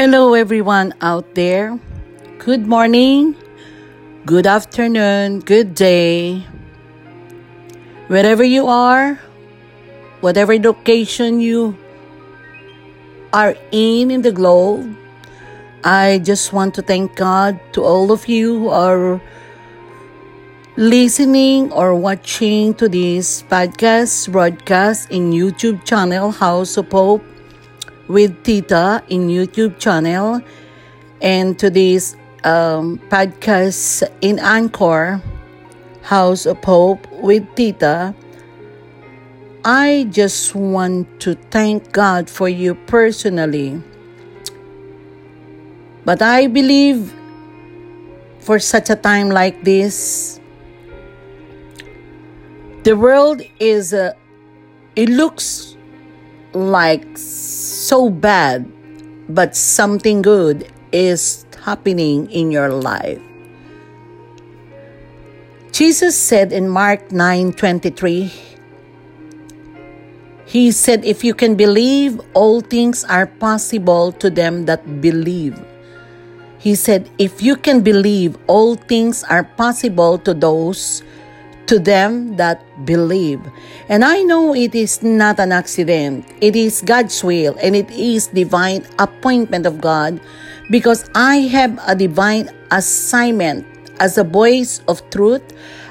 Hello, everyone out there. Good morning, good afternoon, good day. Wherever you are, whatever location you are in in the globe, I just want to thank God to all of you who are listening or watching to this podcast broadcast in YouTube channel House of Hope with Tita in YouTube channel and to this um, podcast in Anchor House of Hope with Tita. I just want to thank God for you personally. But I believe for such a time like this, the world is, uh, it looks like so bad, but something good is happening in your life. Jesus said in Mark 9:23 He said if you can believe all things are possible to them that believe. He said if you can believe all things are possible to those to them that believe. And I know it is not an accident. It is God's will and it is divine appointment of God because I have a divine assignment as a voice of truth,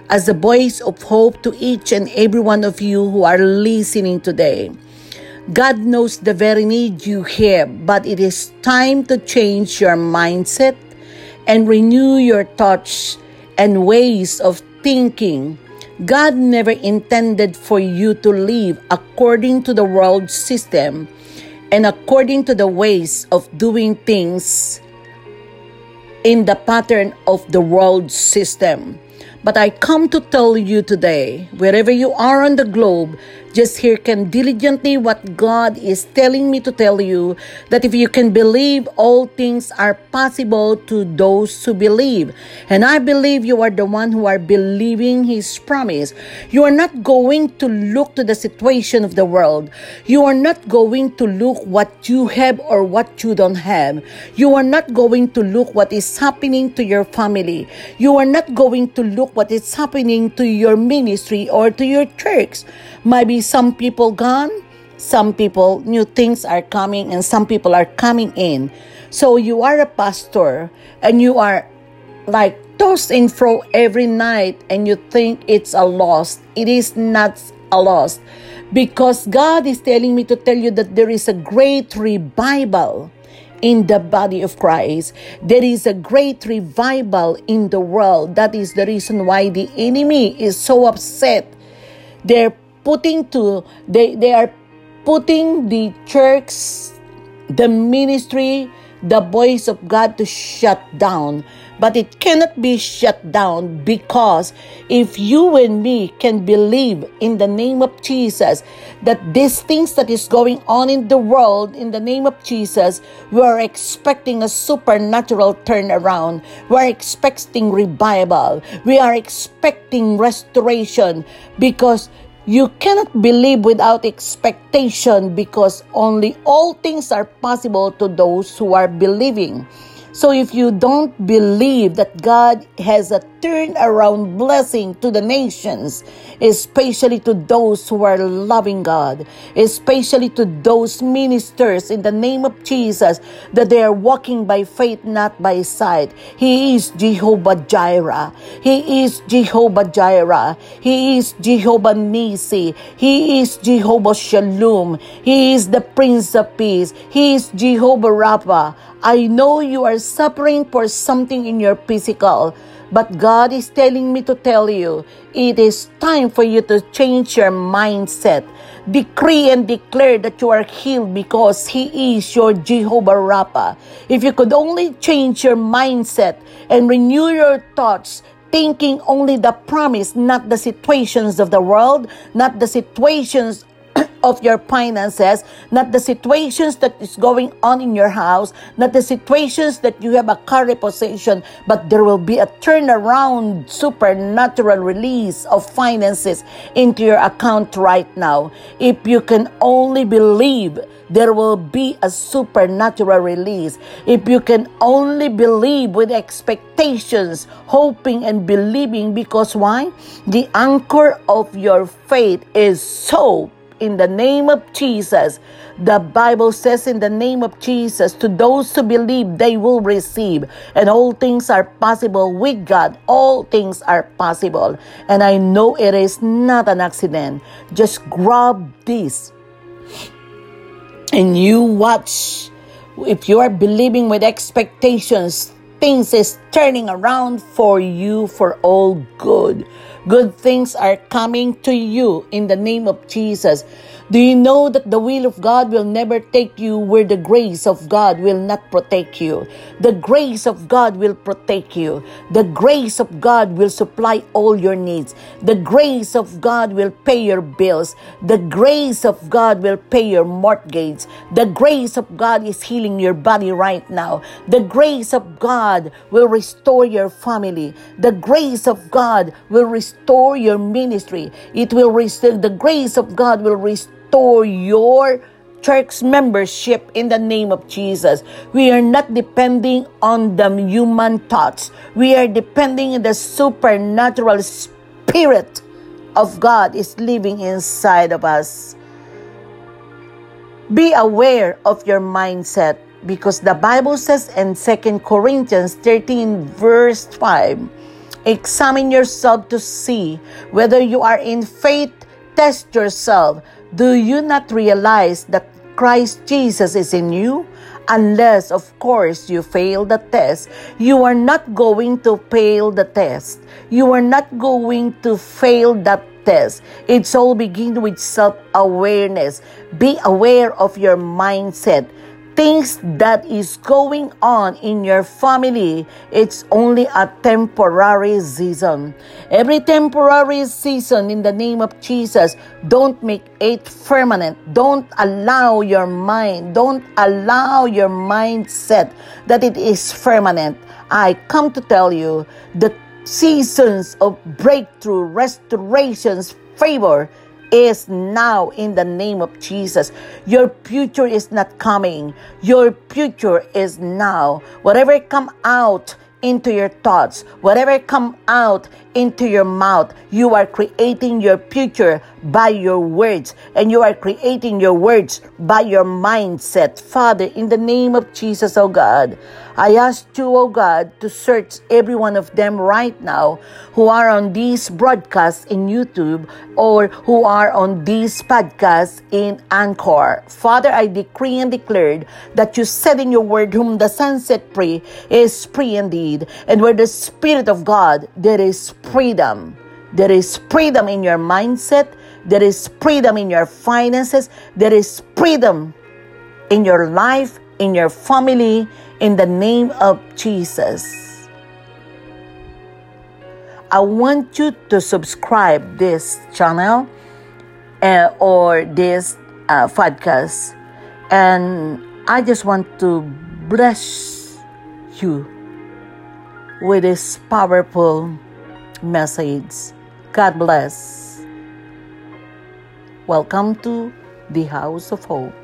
as a voice of hope to each and every one of you who are listening today. God knows the very need you have, but it is time to change your mindset and renew your thoughts and ways of thinking God never intended for you to live according to the world system and according to the ways of doing things in the pattern of the world system. But I come to tell you today, wherever you are on the globe, just hearken diligently what God is telling me to tell you that if you can believe, all things are possible to those who believe. And I believe you are the one who are believing His promise. You are not going to look to the situation of the world. You are not going to look what you have or what you don't have. You are not going to look what is happening to your family. You are not going to look what is happening to your ministry or to your church. Maybe some people gone, some people, new things are coming, and some people are coming in. So you are a pastor and you are like tossed in fro every night and you think it's a loss. It is not a loss because God is telling me to tell you that there is a great revival in the body of Christ. There is a great revival in the world. That is the reason why the enemy is so upset. They're putting to they they are putting the church the ministry the voice of God to shut down but it cannot be shut down because if you and me can believe in the name of Jesus that these things that is going on in the world in the name of Jesus, we are expecting a supernatural turnaround. We are expecting revival. We are expecting restoration because you cannot believe without expectation because only all things are possible to those who are believing. So if you don't believe that God has a turnaround blessing to the nations, especially to those who are loving God, especially to those ministers in the name of Jesus, that they are walking by faith, not by sight. He is Jehovah Jireh. He is Jehovah Jireh. He is Jehovah Nisi. He is Jehovah Shalom. He is the Prince of Peace. He is Jehovah Rapha. I know you are suffering for something in your physical. But God is telling me to tell you, it is time for you to change your mindset. Decree and declare that you are healed because He is your Jehovah Rapha. If you could only change your mindset and renew your thoughts, thinking only the promise, not the situations of the world, not the situations of your finances, not the situations that is going on in your house, not the situations that you have a car repossession, but there will be a turnaround, supernatural release of finances into your account right now. If you can only believe, there will be a supernatural release. If you can only believe with expectations, hoping and believing, because why? The anchor of your faith is so in the name of Jesus. The Bible says, in the name of Jesus, to those who believe, they will receive. And all things are possible with God. All things are possible. And I know it is not an accident. Just grab this and you watch. If you are believing with expectations, things is turning around for you for all good. Good things are coming to you in the name of Jesus. Do you know that the will of God will never take you where the grace of God will not protect you? The grace of God will protect you. The grace of God will supply all your needs. The grace of God will pay your bills. The grace of God will pay your mortgage. The grace of God is healing your body right now. The grace of God will restore your family. The grace of God will restore your ministry. It will restore, the grace of God will restore restore your church membership in the name of Jesus. We are not depending on the human thoughts. We are depending on the supernatural spirit of God is living inside of us. Be aware of your mindset because the Bible says in 2 Corinthians 13 verse 5, examine yourself to see whether you are in faith, test yourself do you not realize that Christ Jesus is in you? Unless, of course, you fail the test, you are not going to fail the test. You are not going to fail that test. It's all begin with self awareness. Be aware of your mindset things that is going on in your family, it's only a temporary season. Every temporary season in the name of Jesus, don't make it permanent. Don't allow your mind, don't allow your mindset that it is permanent. I come to tell you the seasons of breakthrough, restorations, favor is now in the name of Jesus. Your future is not coming. Your future is now. Whatever come out into your thoughts, whatever come out into your mouth, you are creating your future by your words, and you are creating your words by your mindset. Father, in the name of Jesus, oh God, I ask you, oh God, to search every one of them right now who are on these broadcasts in YouTube or who are on these podcasts in Anchor. Father, I decree and declare that you said in your word, whom the Son set free is free indeed. And where the Spirit of God, there is freedom. There is freedom in your mindset. There is freedom in your finances. There is freedom in your life, in your family, in the name of Jesus. I want you to subscribe this channel uh, or this uh, podcast and I just want to bless you with this powerful message. God bless. Welcome to the House of Hope.